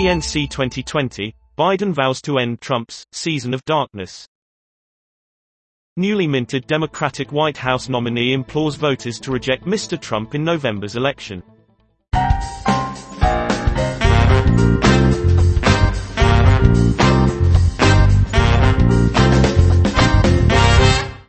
DNC 2020, Biden vows to end Trump's season of darkness. Newly minted Democratic White House nominee implores voters to reject Mr. Trump in November's election.